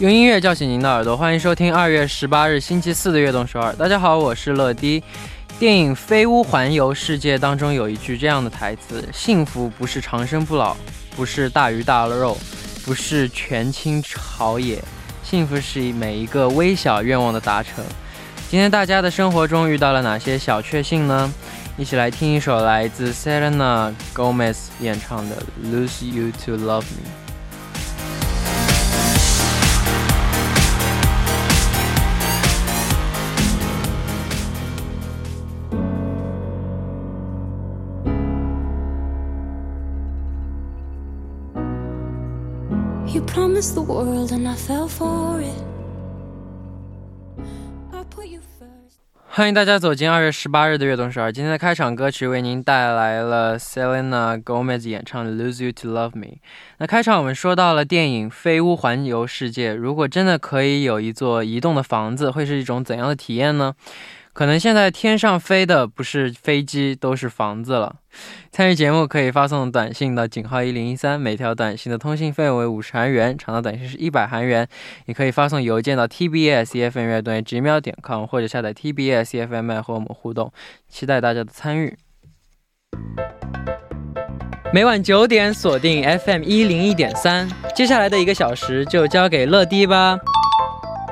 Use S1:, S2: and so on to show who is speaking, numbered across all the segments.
S1: 用音乐叫醒您的耳朵，欢迎收听二月十八日星期四的悦动首尔。大家好，我是乐迪。电影《飞屋环游世界》当中有一句这样的台词：“幸福不是长生不老，不是大鱼大肉，不是权倾朝野，幸福是每一个微小愿望的达成。”今天大家的生活中遇到了哪些小确幸呢？一起来听一首来自 Selena Gomez 演唱的《Lose You to Love Me》。Is the world and I fell for it. 欢迎大家走进二月十八日的悦动十二。今天的开场歌曲为您带来了 Selena Gomez 演唱的《Lose You to Love Me》。那开场我们说到了电影《飞屋环游世界》，如果真的可以有一座移动的房子，会是一种怎样的体验呢？可能现在天上飞的不是飞机，都是房子了。参与节目可以发送短信到井号一零一三，每条短信的通信费为五十韩元，长的短信是一百韩元。也可以发送邮件到 tbsfm 乐队直秒点 com，或者下载 tbsfm 和我们互动，期待大家的参与。每晚九点锁定 FM 一零一点三，接下来的一个小时就交给乐迪吧。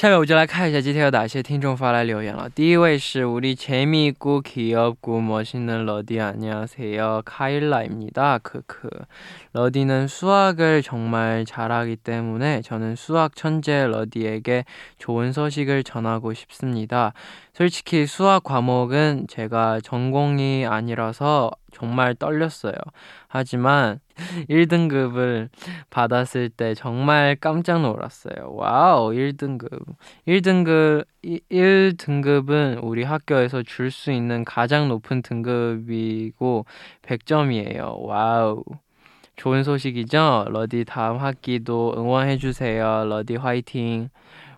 S1: 下面我就来看一下今天有哪些听众发来留言了。第一位是우리재미있고귀엽고멋있는러디안녕하세요카일라입니다 크크 러디는수학을정말잘하기때문에저는수학천재러디에게좋은소식을전하고싶습니다 솔직히수학과목은제가전공이아니라서정말떨렸어요하지만 1등급을 받았을 때 정말 깜짝 놀랐어요. 와우, 1등급. 1등급, 1등급은 우리 학교에서 줄 수 있는 가장 높은 등급이고 100점이에요. 와우. 좋은 소식이죠? 러디 다음 학기도 응원해주세요. 러디 화이팅.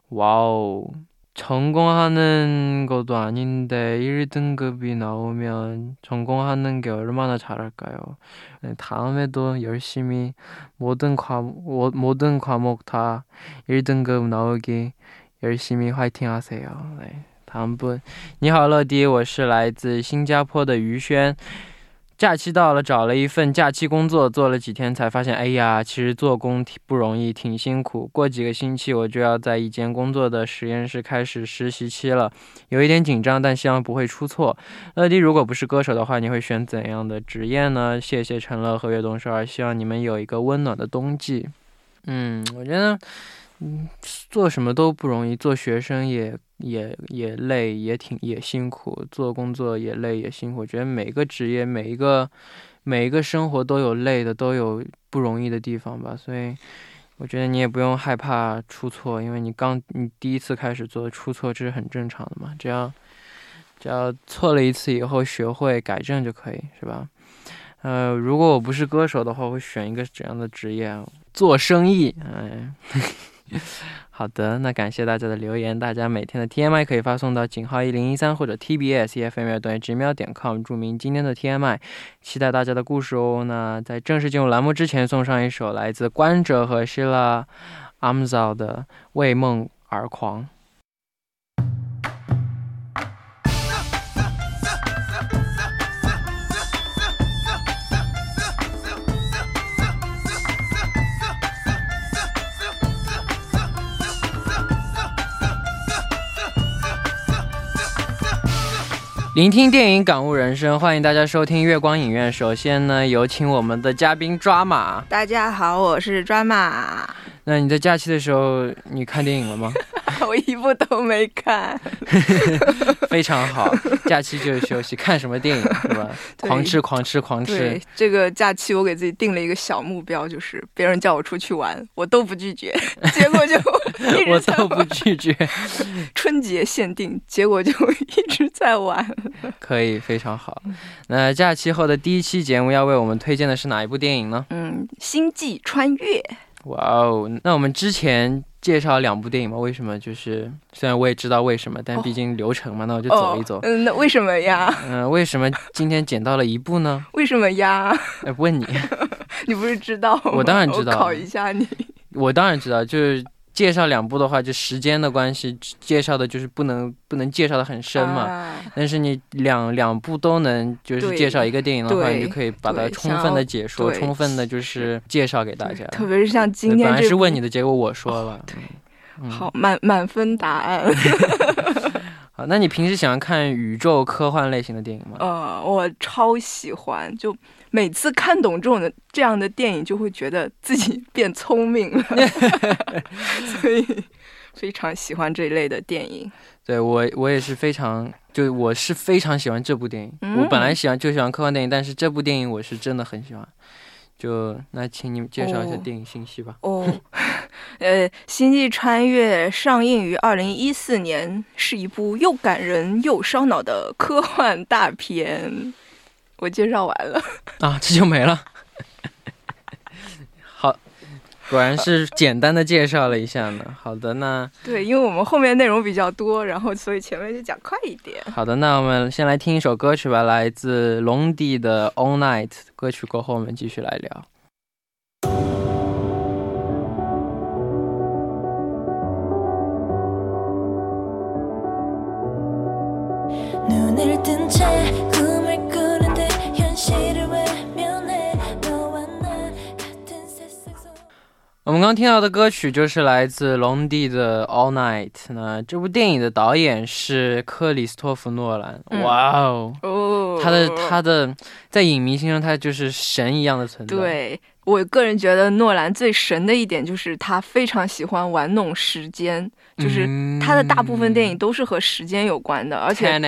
S1: 와우. 전공하는 것도 아닌데 1등급이 나오면 전공하는 게 얼마나 잘할까요? 네, 다음에도 열심히 모든 과 모든 과목 다 1등급 나오기 열심히 화이팅 하세요. 네, 다음 분. 你好，乐迪，我是来自新加坡的于轩。 假期到了，找了一份假期工作，做了几天才发现，哎呀，其实做工挺不容易，挺辛苦。过几个星期我就要在一间工作的实验室开始实习期了，有一点紧张，但希望不会出错。乐迪，如果不是歌手的话，你会选怎样的职业呢？谢谢陈乐和悦动少儿，希望你们有一个温暖的冬季。嗯，我觉得，嗯，做什么都不容易，做学生也。也也累，也挺也辛苦，做工作也累也辛苦。我觉得每个职业，每一个每一个生活都有累的，都有不容易的地方吧。所以我觉得你也不用害怕出错，因为你刚你第一次开始做出错，这是很正常的嘛。只要只要错了一次以后学会改正就可以，是吧？呃，如果我不是歌手的话，会选一个怎样的职业？做生意，哎。好的，那感谢大家的留言。大家每天的 TMI 可以发送到井号一零一三或者 TBS EFM 乐队直秒点 com，注明今天的 TMI，期待大家的故事哦。那在正式进入栏目之前，送上一首来自关喆和 Shila amza 的《为梦而狂》。聆听电影，感悟人生，欢迎大家收听月光影院。首先呢，有请我们的嘉宾抓马。
S2: 大家好，我是抓马。
S1: 那你在假期的时候，你看电影了吗？
S2: 我一部都没看。
S1: 非常好，假期就是休息，看什么电影是吧？狂吃狂吃狂吃。
S2: 对，这个假期我给自己定了一个小目标，就是别人叫我出去玩，我都不拒绝。结果就
S1: 我都不拒绝。
S2: 春节限定，结果就一直在玩。
S1: 可以，非常好。那假期后的第一期节目要为我们推荐的是哪一部电影呢？
S2: 嗯，《星际穿越》。
S1: 哇哦，那我们之前介绍两部电影嘛？为什么？就是虽然我也知道为什么，但毕竟流程嘛，那我就走一走。
S2: 嗯，那为什么呀？
S1: 嗯，为什么今天捡到了一部呢？
S2: 为什么呀？
S1: 哎，问你，
S2: 你不是知道？
S1: 我当然知道。
S2: 考一下你。
S1: 我当然知道，就是。介绍两部的话，就时间的关系，介绍的就是不能不能介绍的很深嘛。但是你两两部都能就是介绍一个电影的话，你就可以把它充分的解说，充分的就是介绍给大家。
S2: 特别是像今天，
S1: 本来是问你的，结果我说了。
S2: 对，好满满分答案。
S1: 好，那你平时喜欢看宇宙科幻类型的电影吗？
S2: 呃，我超喜欢，就每次看懂这种的这样的电影，就会觉得自己变聪明了，所以非常喜欢这一类的电影。
S1: 对我，我也是非常，就我是非常喜欢这部电影。我本来喜欢就喜欢科幻电影，但是这部电影我是真的很喜欢。就那，请你们介绍一下电影信息吧。
S2: 哦，呃，《星际穿越》上映于二零一四年，是一部又感人又烧脑的科幻大片。我介绍完了
S1: 啊，这就没了。好果然是简单的介绍了一下呢。好的，那
S2: 对，因为我们后面内容比较多，然后所以前面就讲快一点。
S1: 好的，那我们先来听一首歌曲吧，来自龙迪的《All Night》。歌曲过后，我们继续来聊。我们刚听到的歌曲就是来自龙帝的《All Night》。那这部电影的导演是克里斯托弗·诺兰。哇哦，他的他的在影迷心中，他就是神一样的存在。
S2: 对。我个人觉得诺兰最神的一点就是他非常喜欢玩弄时间，就是他的大部分电影都是和时间有关的，而且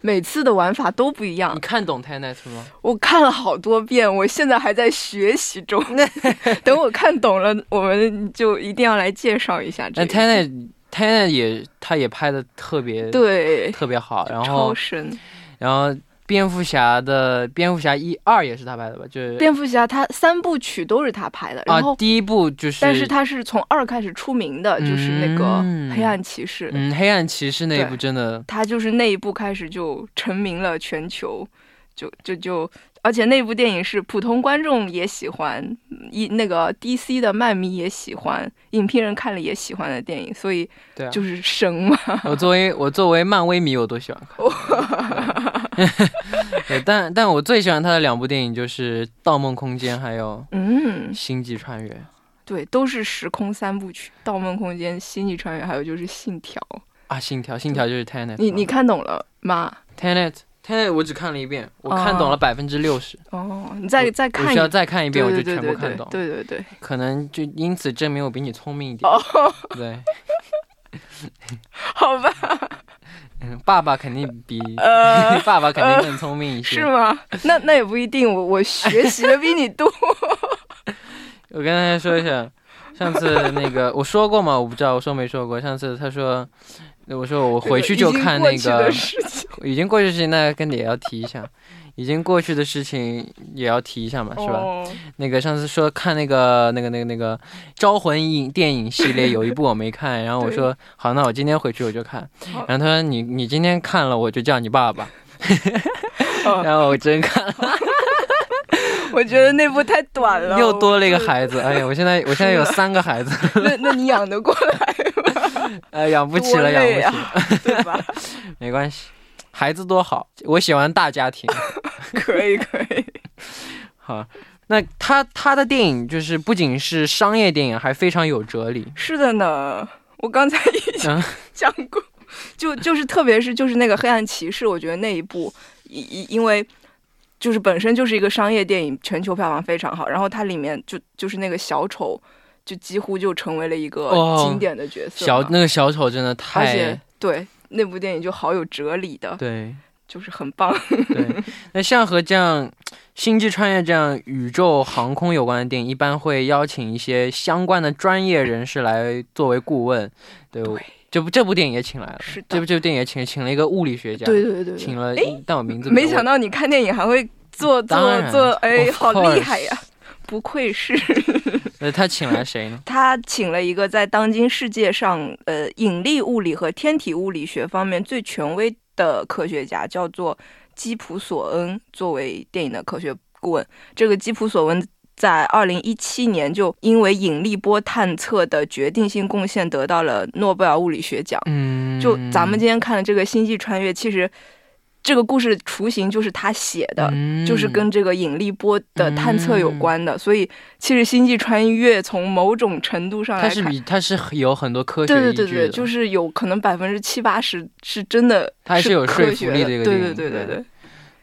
S2: 每次的玩法都不一样。
S1: 你看懂 Tenet 吗？
S2: 我看了好多遍，我现在还在学习中。等我看懂了，我们就一定要来介绍一下。
S1: 那 Tenet Tenet 也他也拍的特别
S2: 对，
S1: 特别好，然后
S2: 超神，
S1: 然后。蝙蝠侠的蝙蝠侠一二也是他拍的吧？就是
S2: 蝙蝠侠，他三部曲都是他拍的。然后
S1: 第一部就是，
S2: 但是他是从二开始出名的，就是那个黑暗骑士。
S1: 嗯，黑暗骑士那一部真的，
S2: 他就是那一部开始就成名了全球，就就就。而且那部电影是普通观众也喜欢，一那个 DC 的漫迷也喜欢，影评人看了也喜欢的电影，所以
S1: 对，
S2: 就是神嘛。
S1: 我作为我作为漫威迷，我都喜欢看。对，但但我最喜欢他的两部电影就是《盗梦空间》还有嗯《星际穿越》。
S2: 对，都是时空三部曲，《盗梦空间》《星际穿越》还有就是《信条》
S1: 啊，《信条》《信条》就是 Tenet。
S2: 你你看懂了吗
S1: ？Tenet。我只看了一遍，我看懂了百分之六十。
S2: 哦，你再再看，
S1: 需要再看一遍，我就全部看懂。
S2: 对对对，
S1: 可能就因此证明我比你聪明一点。哦，对，
S2: 好吧。
S1: 嗯，爸爸肯定比 爸爸肯定更聪明一些。
S2: 是吗？那那也不一定，我我学习的比你多。
S1: 我跟大家说一下，上次那个我说过吗？我不知道，我说没说过。上次他说。我说我回去就看那个，已经过去的事情，那跟你也要提一下，已经过去的事情也要提一下嘛，是吧？那个上次说看那个那个那个那个招魂影电影系列有一部我没看，然后我说好，那我今天回去我就看，然后他说你你今天看了我就叫你爸爸，然后我真看了，
S2: 我觉得那部太短了，
S1: 又多了一个孩子，哎呀，我现在我现在有三个孩子，
S2: 那那你养得过来吗？
S1: 呃，养不起了，养不
S2: 起，对吧？
S1: 没关系，孩子多好，我喜欢大家庭。
S2: 可以，可以。
S1: 好，那他他的电影就是不仅是商业电影，还非常有哲理。
S2: 是的呢，我刚才已经 讲过，就就是特别是就是那个黑暗骑士，我觉得那一部因因因为就是本身就是一个商业电影，全球票房非常好，然后它里面就就是那个小丑，就几乎就成为了一个
S1: 哦
S2: 经典的角色嘛、
S1: 小那个小丑真的
S2: 而且
S1: 太
S2: 对那部电影就好有哲理的，
S1: 对
S2: 就是很棒。
S1: 对。那像和这样星际穿越这样宇宙航空有关的电影，一般会邀请一些相关的专业人士来作为顾问。对，
S2: 对
S1: 这部这部电影也请来了，
S2: 是的
S1: 这部这部电影也请请了一个物理学家，
S2: 对对对对
S1: 请了，但我名字
S2: 没想到你看电影还会做做做，哎，好厉害呀！不愧是
S1: 呃，他请来谁呢？
S2: 他，请了一个在当今世界上呃引力物理和天体物理学方面最权威的科学家，叫做基普索恩，作为电影的科学顾问。这个基普索恩在二零一七年就因为引力波探测的决定性贡献得到了诺贝尔物理学奖。
S1: 嗯，
S2: 就咱们今天看的这个《星际穿越》，其实这个故事雏形就是他写的，
S1: 嗯。
S2: 就是跟这个引力波的探测有关的。所以其实《星际穿越》从某种程度上来看，
S1: 它是比它是有很多科学
S2: 对对对对，就是有可能百分之七八十是真的，
S1: 它还是有说服力的一个
S2: 对
S1: 对
S2: 对对对对，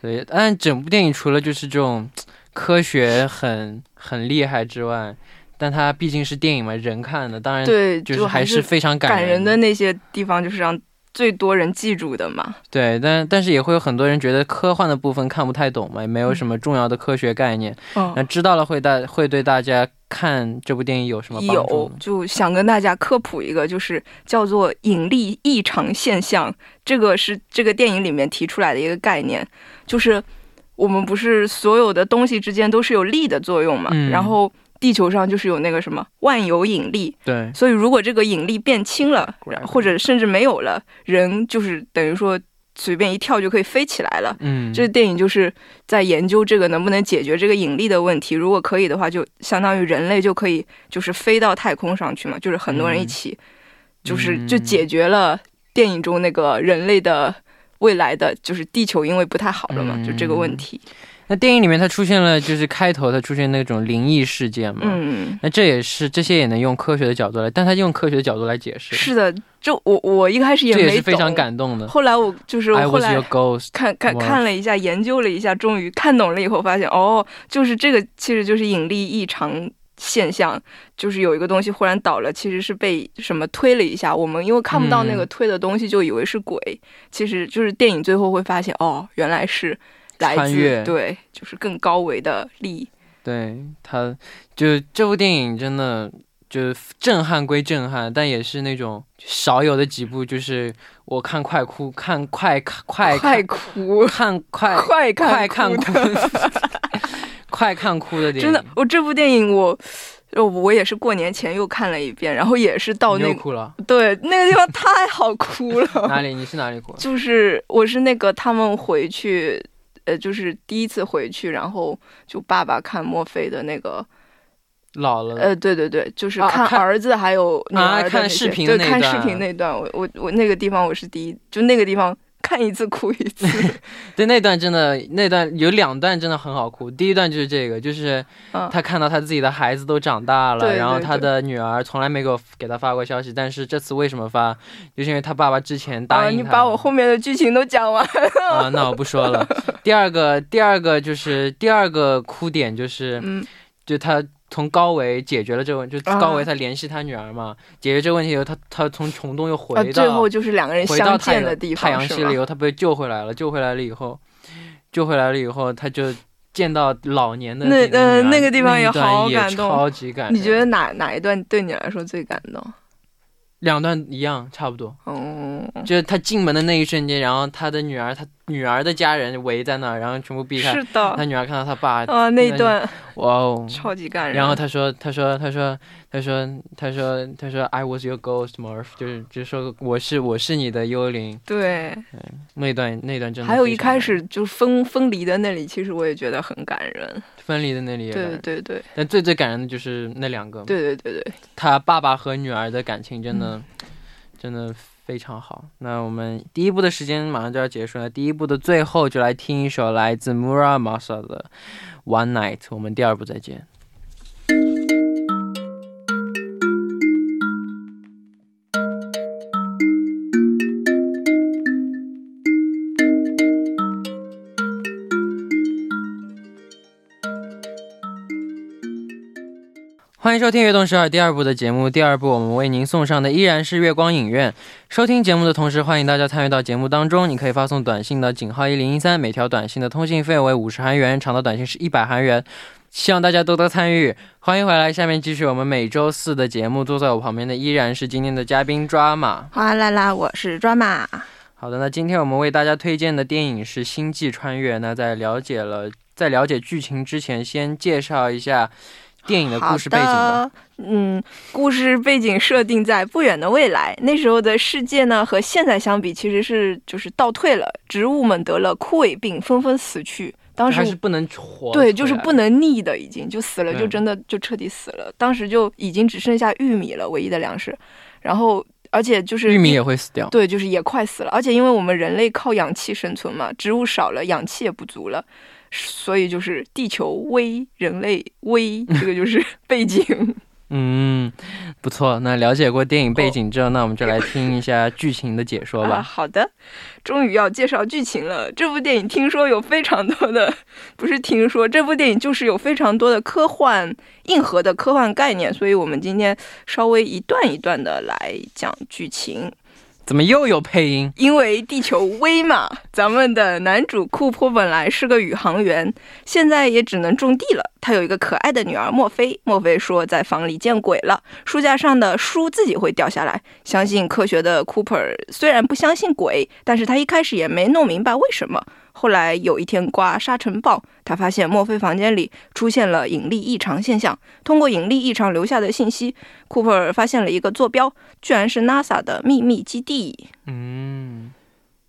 S1: 对，但整部电影除了就是这种科学很很厉害之外，但它毕竟是电影嘛，人看的，当然
S2: 对，
S1: 就是
S2: 还
S1: 是非常
S2: 感
S1: 人
S2: 人的。那些地方，就是让最多人记住的嘛。
S1: 对，但但是也会有很多人觉得科幻的部分看不太懂嘛，也没有什么重要的科学概念。那
S2: 嗯，
S1: 知道了会大会对大家看这部电影有什么帮助？
S2: 有就想跟大家科普一个，就是叫做引力异常现象，这个是这个电影里面提出来的一个概念，就是我们不是所有的东西之间都是有力的作用嘛，
S1: 嗯
S2: 然后地球上就是有那个什么万有引力，
S1: 对，
S2: 所以如果这个引力变轻了，或者甚至没有了，人就是等于说随便一跳就可以飞起来了。
S1: 嗯，
S2: 这电影就是在研究这个能不能解决这个引力的问题。如果可以的话，就相当于人类就可以就是飞到太空上去嘛，就是很多人一起，就是就
S1: 嗯
S2: 解决了电影中那个人类的未来的就是地球因为不太好了嘛，就这个问
S1: 嗯
S2: 题。
S1: 那电影里面它出现了，就是开头它出现那种灵异事件嘛，
S2: 嗯，
S1: 那这也是这些也能用科学的角度来，但他用科学的角度来解释，
S2: 是的，就我我一开始也
S1: 这也
S2: 没
S1: 是非常感动的。
S2: 后来我就是我后来看看看了一下，研究了一下，终于看懂了以后，发现哦，就是这个其实就是引力异常现象，就是有一个东西忽然倒了，其实是被什么推了一下。我们因为看不到那个
S1: 嗯。
S2: 推的东西，就以为是鬼，其实就是电影最后会发现，哦，原来是来
S1: 越
S2: 对，就是更高维的力。
S1: 对他，就这部电影真的就震撼归震撼，但也是那种少有的几部，就是我看快哭，看快快
S2: 快哭，
S1: 看 快
S2: 快看
S1: 快看哭
S2: 的，
S1: 快看哭的电影，
S2: 真的，我这部电影我。呃我也是过年前又看了一遍，然后也是到那个
S1: 哭了？
S2: 对那个地方太好哭了，
S1: 哪里？你是哪里哭？
S2: 就是我是那个他们回去，呃，就是第一次回去，然后就爸爸看墨菲的那个，
S1: 老了，
S2: 呃，对对对，就是
S1: 啊看
S2: 看儿子还有女
S1: 啊
S2: 儿的那些
S1: 看视频
S2: 对，看视频那段，我我我那个地方我是第一，就那个地方看一次哭一次，
S1: 对那段真的，那段有两段真的很好哭。第一段就是这个，就是
S2: 嗯，
S1: 他看到他自己的孩子都长大了，
S2: 对
S1: 然后他的女儿从来没给我给他发过消息，但是这次为什么发？就是因为他爸爸之前答
S2: 啊，
S1: 应他。
S2: 你把我后面的剧情都讲完，
S1: 啊，那我不说了。第二个，第二个就是第二个哭点就是，
S2: 嗯
S1: 就他从高维解决了这个问，就
S2: 啊
S1: 高维他联系他女儿嘛，解决这个问题以后，他他从虫洞又回
S2: 啊，
S1: 到、
S2: 最后就是两个人相见的地方太
S1: 阳系了以？后，他被救回来了，救回来了以后，救回来了以后，他就见到老年的
S2: 那
S1: 自己的女儿
S2: 呃那个地方也好感动
S1: 超级感动。
S2: 你觉得哪哪一段对你来说最感动？
S1: 两段一样，差不多。
S2: 哦，
S1: 就是他进门的那一瞬间，然后他的女儿，他女儿的家人围在那儿，然后全部避开。
S2: 是的
S1: 他，女儿看到他爸，
S2: 啊，那一段
S1: 哇哦！
S2: 超级感人。
S1: 然后他说，他说，他说，他说，他说，他说，I was your ghost, Murph，就是就是说我是我是你的幽灵。
S2: 对，
S1: 那段那段真的
S2: 还有一开始就分分离的那里，其实我也觉得很感人。
S1: 分离的那里也
S2: 对，对对
S1: 但最最感人的就是那两个，
S2: 对对对对，
S1: 他爸爸和女儿的感情真
S2: 嗯
S1: 的、真的非常好。那我们第一步的时间马上就要结束了，第一步的最后就来听一首来自 Muramasa 的《One Night》，我们第二步再见。迎收听《悦动十二》第二部的节目。第二部我们为您送上的依然是月光影院。收听节目的同时，欢迎大家参与到节目当中。你可以发送短信到井号一零一三，每条短信的通信费为五十韩元，长的短信是一百韩元。希望大家多多参与。欢迎回来，下面继续我们每周四的节目。坐在我旁边的依然是今天的嘉宾抓马。
S2: 哗啦啦，我是抓马。
S1: 好的，那今天我们为大家推荐的电影是《星际穿越》。那在了解了在了解剧情之前，先介绍一下。电影的故事背景吧。
S2: 嗯，故事背景设定在不远的未来，那时候的世界呢和现在相比，其实是就是倒退了，植物们得了枯萎病，纷纷死去。当时
S1: 是不能活，
S2: 对，就是不能逆的，已经就死了，就真的就彻底死了。当时就已经只剩下玉米了，唯一的粮食。然后，而且就是
S1: 玉米也会死掉，
S2: 对，就是也快死了。而且因为我们人类靠氧气生存嘛，植物少了，氧气也不足了。所以就是地球危，人类危，这个就是 背景。
S1: 嗯，不错。那了解过电影背景之后，那我们就来听一下剧情的解说吧。
S2: 好的，终于要介绍剧情了。这部电影听说有非常多的，不是听说，这部电影就是有非常多的科幻硬核的科幻概念，所以我们今天稍微一段一段的来讲剧情。
S1: 怎么又有配音？
S2: 因为地球危嘛。咱们的男主库珀本来是个宇航员，现在也只能种地了。他有一个可爱的女儿墨菲。墨菲说在房里见鬼了，书架上的书自己会掉下来。相信科学的库珀虽然不相信鬼，但是他一开始也没弄明白为什么。后来有一天刮沙尘暴，他发现墨菲房间里出现了引力异常现象。通过引力异常留下的信息，库珀发现了一个坐标，居然是 NASA 的秘密基地。
S1: 嗯，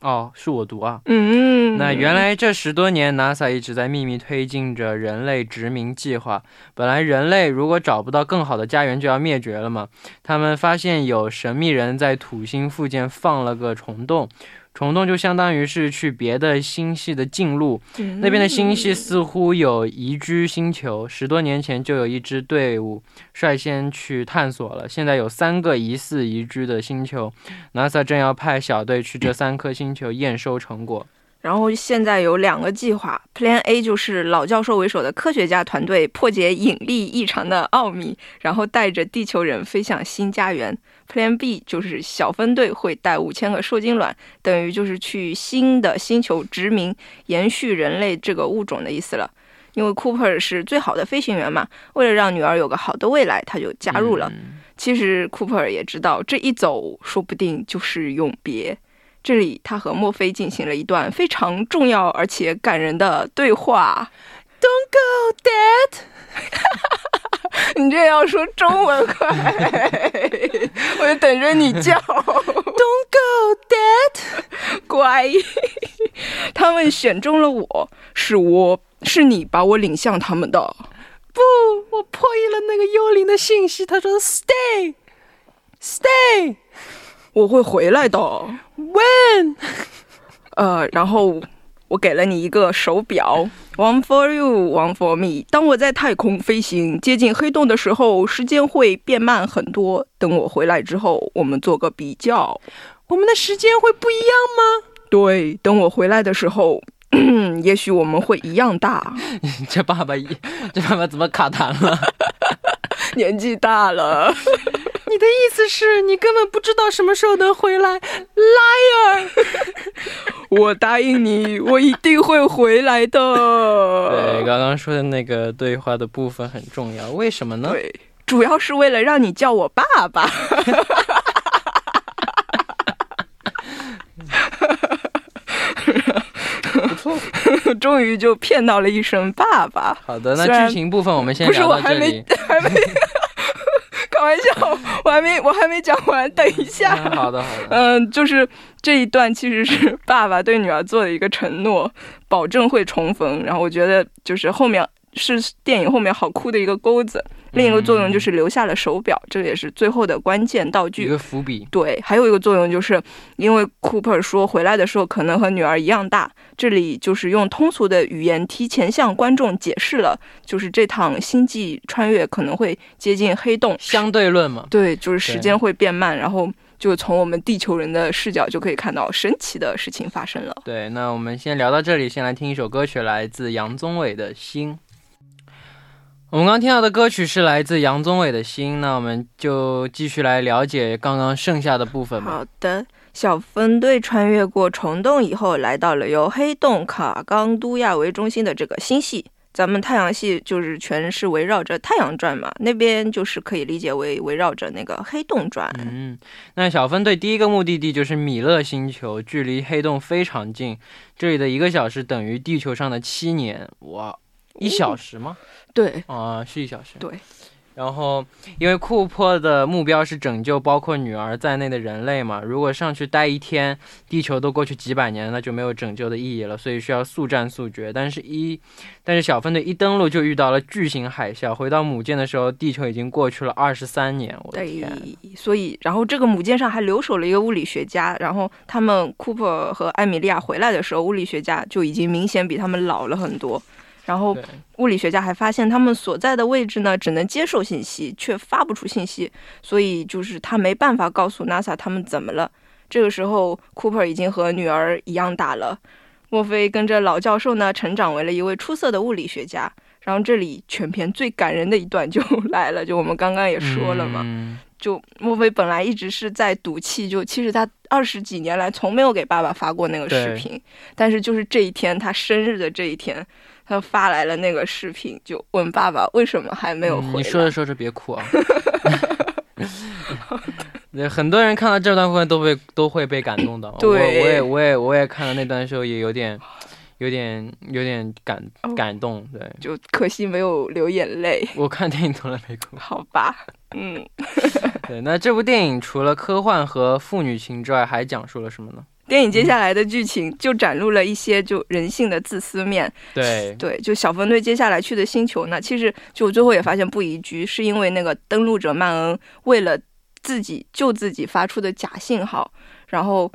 S1: 哦，是我读啊。
S2: 嗯，
S1: 那原来这十多年，NASA 一直在秘密推进着人类殖民计划。本来人类如果找不到更好的家园，就要灭绝了嘛。他们发现有神秘人在土星附近放了个虫洞。虫洞就相当于是去别的星系的近路，那边的星系似乎有宜居星球。十多年前就有一支队伍率先去探索了，现在有三个疑似宜居的星球，NASA 正要派小队去这三颗星球验收成果。
S2: 然后现在有两个计划，Plan A 就是老教授为首的科学家团队破解引力异常的奥秘，然后带着地球人飞向新家园。Plan B 就是小分队会带五千个受精卵，等于就是去新的星球殖民，延续人类这个物种的意思了。因为 Cooper 是最好的飞行员嘛，为了让女儿有个好的未来，他就加入了。其实 Cooper 也知道，这一走说不定就是永别。这里他和墨菲进行了一段非常重要而且感人的对话。
S1: Don't go, Dad。
S2: 你这要说中文快，我就等着你叫。
S1: Don't go, Dad。
S2: 乖，他们选中了我，是我是你把我领向他们的。
S1: 不，我破译了那个幽灵的信息。他说：“Stay, stay，
S2: 我会回来的。
S1: When？
S2: 呃，然后。”我给了你一个手表，One for you, one for me。当我在太空飞行接近黑洞的时候，时间会变慢很多。等我回来之后，我们做个比较，
S1: 我们的时间会不一样吗？
S2: 对，等我回来的时候，也许我们会一样大。
S1: 这爸爸，这爸爸怎么卡痰了？
S2: 年纪大了。
S1: 意思是你根本不知道什么时候能回来，liar！
S2: 我答应你，我一定会回来的。
S1: 对，刚刚说的那个对话的部分很重要，为什么呢？
S2: 对，主要是为了让你叫我爸爸。
S1: 不错，
S2: 终于就骗到了一声爸爸。
S1: 好的，那剧情部分我们先聊
S2: 到这里。还没。开玩笑，我还没我还没讲完，等一下。
S1: 好的好的。
S2: 嗯，就是这一段其实是爸爸对女儿做的一个承诺，保证会重逢。然后我觉得就是后面是电影后面好哭的一个钩子。另一个作用就是留下了手表，这也是最后的关键道具。
S1: 一个伏笔。
S2: 对，还有一个作用就是因为库珀说回来的时候可能和女儿一样大，这里就是用通俗的语言提前向观众解释了，就是这趟星际穿越可能会接近黑洞。
S1: 相对论嘛。
S2: 对，就是时间会变慢，然后就从我们地球人的视角就可以看到神奇的事情发生了。
S1: 对，那我们先聊到这里，先来听一首歌曲，来自杨宗纬的《心》。我们刚听到的歌曲是来自杨宗纬的《心》，那我们就继续来了解刚刚剩下的部分吧。
S2: 好的，小分队穿越过虫洞以后，来到了由黑洞卡冈都亚为中心的这个星系。咱们太阳系就是全是围绕着太阳转嘛，那边就是可以理解为围绕着那个黑洞转。
S1: 嗯，那小分队第一个目的地就是米勒星球，距离黑洞非常近，这里的一个小时等于地球上的七年。哇，一小时吗？
S2: 对，
S1: 啊，是一小时。
S2: 对。
S1: 然后，因为库珀的目标是拯救包括女儿在内的人类嘛，如果上去待一天，地球都过去几百年，那就没有拯救的意义了，所以需要速战速决。但是，一，但是小分队一登陆就遇到了巨型海啸，回到母舰的时候，地球已经过去了二十三年。我的天！
S2: 所以，然后这个母舰上还留守了一个物理学家，然后他们库珀和艾米莉亚回来的时候，物理学家就已经明显比他们老了很多。然后，物理学家还发现他们所在的位置呢，只能接受信息，却发不出信息，所以就是他没办法告诉 NASA 他们怎么了。这个时候，Cooper 已经和女儿一样大了，墨菲跟着老教授呢，成长为了一位出色的物理学家。然后这里全篇最感人的一段就来了，就我们刚刚也说了嘛，就墨菲本来一直是在赌气，就其实他二十几年来从没有给爸爸发过那个视频，但是就是这一天他生日的这一天。他发来了那个视频，就问爸爸为什么还没有回来。
S1: 你说着说着别哭啊！对，很多人看到这段部分都会都会被感动的。
S2: 对，我
S1: 也我也我也看到那段时候也有点有点有点感感动。对，
S2: 就可惜没有流眼泪。
S1: 我看电影从来没哭。
S2: 好吧，嗯。
S1: 对，那这部电影除了科幻和父女情之外，还讲述了什么呢？
S2: 电影接下来的剧情就展露了一些就人性的自私面。
S1: 对
S2: 对，就小分队接下来去的星球呢，其实就最后也发现不宜居，是因为那个登陆者曼恩为了自己救自己发出的假信号，然后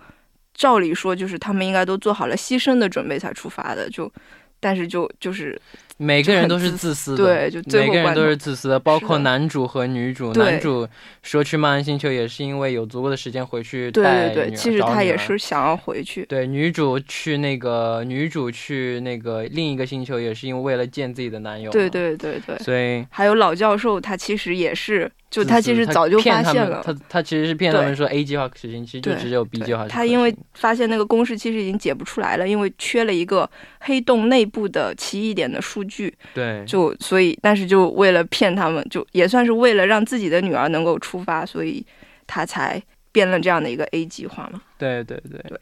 S2: 照理说就是他们应该都做好了牺牲的准备才出发的，就但是就就是。
S1: 每个人都是自私
S2: 的，对，就
S1: 每个人都是自私的，包括男主和女主。男主说去曼恩星球也是因为有足够的时间回去
S2: 带对对对，其实他也是想要回去。
S1: 对，女主去那个女主去那个另一个星球也是因为为了见自己的男友。
S2: 对对对对。
S1: 所以
S2: 还有老教授，他其实也是。就他其实早就发现了，
S1: 他他其实是骗他们说 A 计划实行，其实就只有 B 计划。
S2: 他因为发现那个公式其实已经解不出来了，因为缺了一个黑洞内部的奇异点的数据。
S1: 对，
S2: 就所以，但是就为了骗他们，就也算是为了让自己的女儿能够出发，所以他才编了这样的一个 A 计划嘛。
S1: 对对对
S2: 对。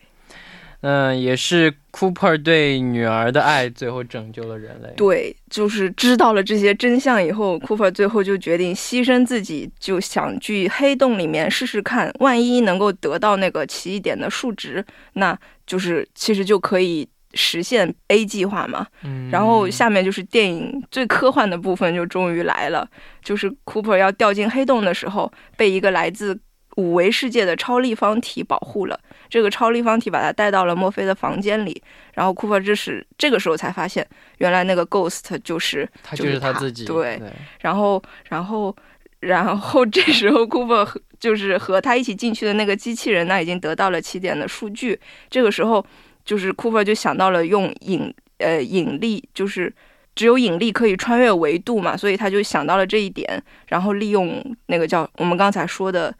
S1: 嗯，也是 Cooper 对女儿的爱，最后拯救了人类。
S2: 对，就是知道了这些真相以后，Cooper 最后就决定牺牲自己，就想去黑洞里面试试看，万一能够得到那个奇异点的数值，那就是其实就可以实现 A 计划嘛。
S1: 嗯。
S2: 然后下面就是电影最科幻的部分就终于来了，就是 Cooper 要掉进黑洞的时候，被一个来自。五维世界的超立方体保护了这个超立方体，把他带到了墨菲的房间里。然后 Cooper 这时这个时候才发现，原来那个 ghost 就是
S1: 他就是他自己。
S2: 对，然后然后然后这时候 Cooper 就是和他一起进去的那个机器人呢，已经得到了起点的数据。这个时候就是库珀就想到了用引呃引力，就是只有引力可以穿越维度嘛，所以他就想到了这一点，然后利用那个叫我们刚才说的。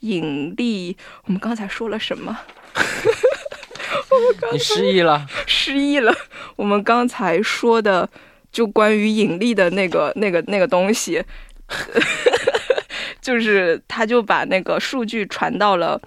S2: 引力，我们刚才说了什么？
S1: 你失忆了？
S2: 失忆了。我们刚才说的就关于引力的那个、那个、那个东西，就是他就把那个数据传到了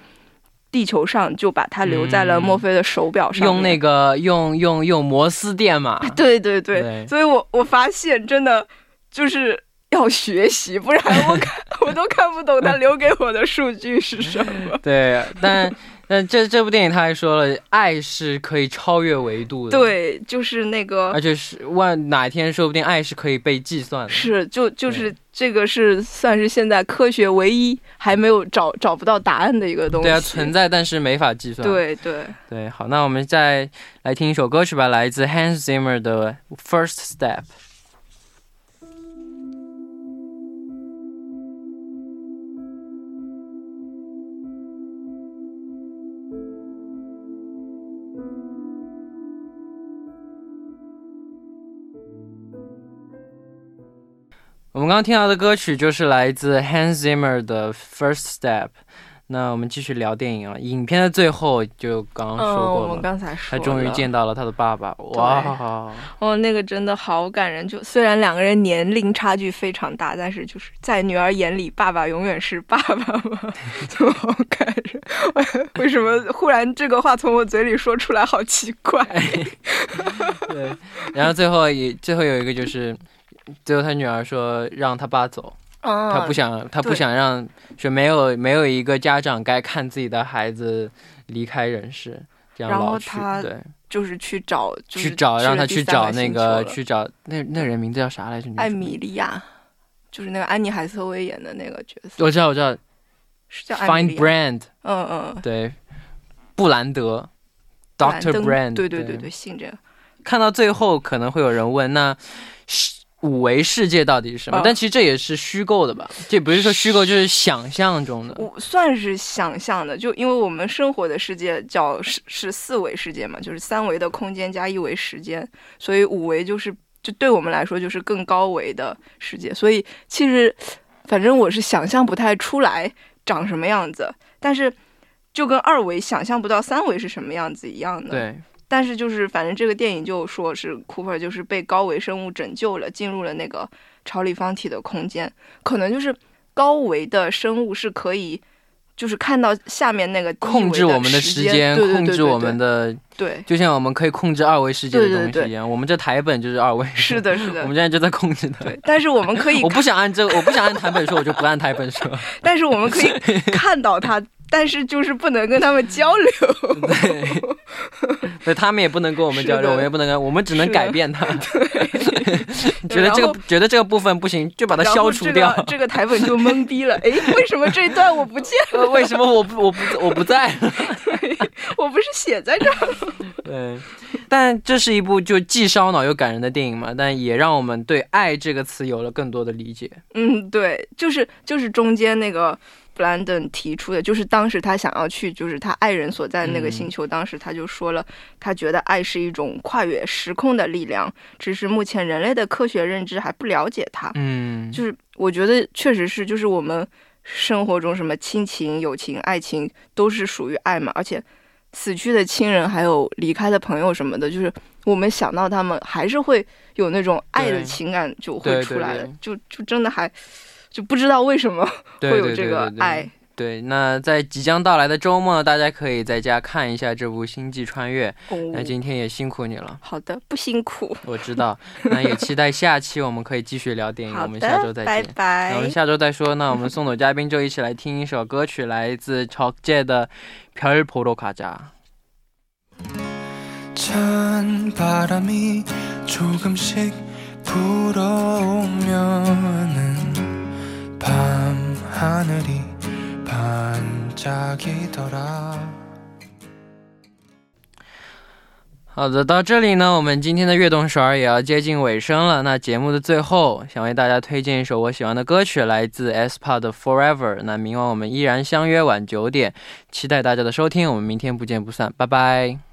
S2: 地球上，就把它留在了墨菲的手表上。
S1: 用那个用用用摩斯电码。
S2: 对对对。所以我我发现真的就是。要学习，不然我看 我都看不懂他留给我的数据是什么。
S1: 对，但但这这部电影他还说了，爱是可以超越维度
S2: 的。对，就是那个，
S1: 而且是万哪天说不定爱是可以被计算的。
S2: 是，就就是这个是算是现在科学唯一还没有找找不到答案的一个东西。
S1: 对啊，存在但是没法计算。
S2: 对对
S1: 对，好，那我们再来听一首歌曲吧，来自 Hans Zimmer 的《First Step》。们刚刚听到的歌曲就是来自 Hans Zimmer 的 First Step。那我们继续聊电影啊，影片的最后就刚刚说
S2: 嗯，
S1: 过了，
S2: 我们刚才说
S1: 他终于见到了他的爸爸，哇，
S2: 哦，那个真的好感人。就虽然两个人年龄差距非常大，但是就是在女儿眼里，爸爸永远是爸爸嘛，就好感人。为什么忽然这个话从我嘴里说出来，好奇怪？
S1: 对，然后最后也最后有一个就是，最后他女儿说让他爸走，
S2: 嗯，
S1: 他不想他不想让，说没有没有一个家长该看自己的孩子离开人世，这样老去，
S2: 他
S1: 对，
S2: 就是去找，就是
S1: 去找让他去找那
S2: 个
S1: 去找那那人名字叫啥来着？
S2: 艾米莉亚，就是那个安妮海瑟薇演的那个角色，
S1: 我知道我知道。
S2: 是叫
S1: Find Brand
S2: 嗯嗯，
S1: 对，布兰德，Doctor Brand，
S2: 对对对对，姓这个。
S1: 看到最后可能会有人问，那是五维世界到底是什么？
S2: 啊
S1: 但其实这也是虚构的吧？这不是说虚构，就是想象中的。
S2: 我算是想象的，就因为我们生活的世界叫是是四维世界嘛，就是三维的空间加一维时间，所以五维就是就对我们来说就是更高维的世界。所以其实反正我是想象不太出来长什么样子，但是就跟二维想象不到三维是什么样子一样的。。
S1: 对，
S2: 但是就是反正这个电影就说是 Cooper 就是被高维生物拯救了，进入了那个超立方体的空间，可能就是高维的生物是可以。就是看到下面那个
S1: 控制我们的
S2: 时
S1: 时间，
S2: 对对对
S1: 控制我们的，
S2: 对，
S1: 就像我们可以控制二维世界的东西一样。我们这台本就是二维，
S2: 是的，是的
S1: 我们，现在就在控制它。
S2: 对。但是我们可以
S1: 我，不想按这个，我不想按台本说，我就不按台本说。
S2: 但是我们可以看到它，但是就是不能跟他们交流。
S1: 对，对他们也不能跟我们交流，我们也不能跟，我们只能改变他。对。觉得这个觉得这个部分不行，就把它消除掉。
S2: 这个这个台本就懵逼了。诶，为什么这一段我不见了？
S1: 呃为什么我不我不我不在？
S2: 我不是写在这儿？
S1: 对，但这是一部就既烧脑又感人的电影嘛，但也让我们对“爱”这个词有了更多的理解。
S2: 嗯，对，就是就是中间那个布兰登提出的，就是当时他想要去，就是他爱人所在的那个
S1: 嗯。
S2: 星球，当时他就说了，他觉得爱是一种跨越时空的力量，只是目前人类的科学认知还不了解它。
S1: 嗯，
S2: 就是我觉得确实是，就是我们生活中什么亲情、友情、爱情都是属于爱嘛，而且死去的亲人还有离开的朋友什么的，就是我们想到他们，还是会有那种爱的情感就会出来的，就就真的还就不知道为什么
S1: 对
S2: 会有这个
S1: 对对对对
S2: 爱。
S1: 对，那在即将到来的周末呢，大家可以在家看一下这部《星际穿越》。
S2: 哦，
S1: 那今天也辛苦你了，
S2: 好的，不辛苦。
S1: 我知道。那也期待下期我们可以继续聊电影。
S2: 好
S1: 我们下周
S2: 的，拜
S1: 再见。
S2: 拜
S1: 那我。们下周再说。那我们送走嘉宾就一起来听一首歌曲，来自적界的《별보러가자》。
S3: 찬 바람이 조금씩 불어오면은
S1: 好的，到这里呢，我们今天的悦动首尔也要接近尾声了。那节目的最后，想为大家推荐一首我喜欢的歌曲，来自 SP 的《Forever》。那明晚我们依然相约晚九点，期待大家的收听，我们明天不见不散，拜拜。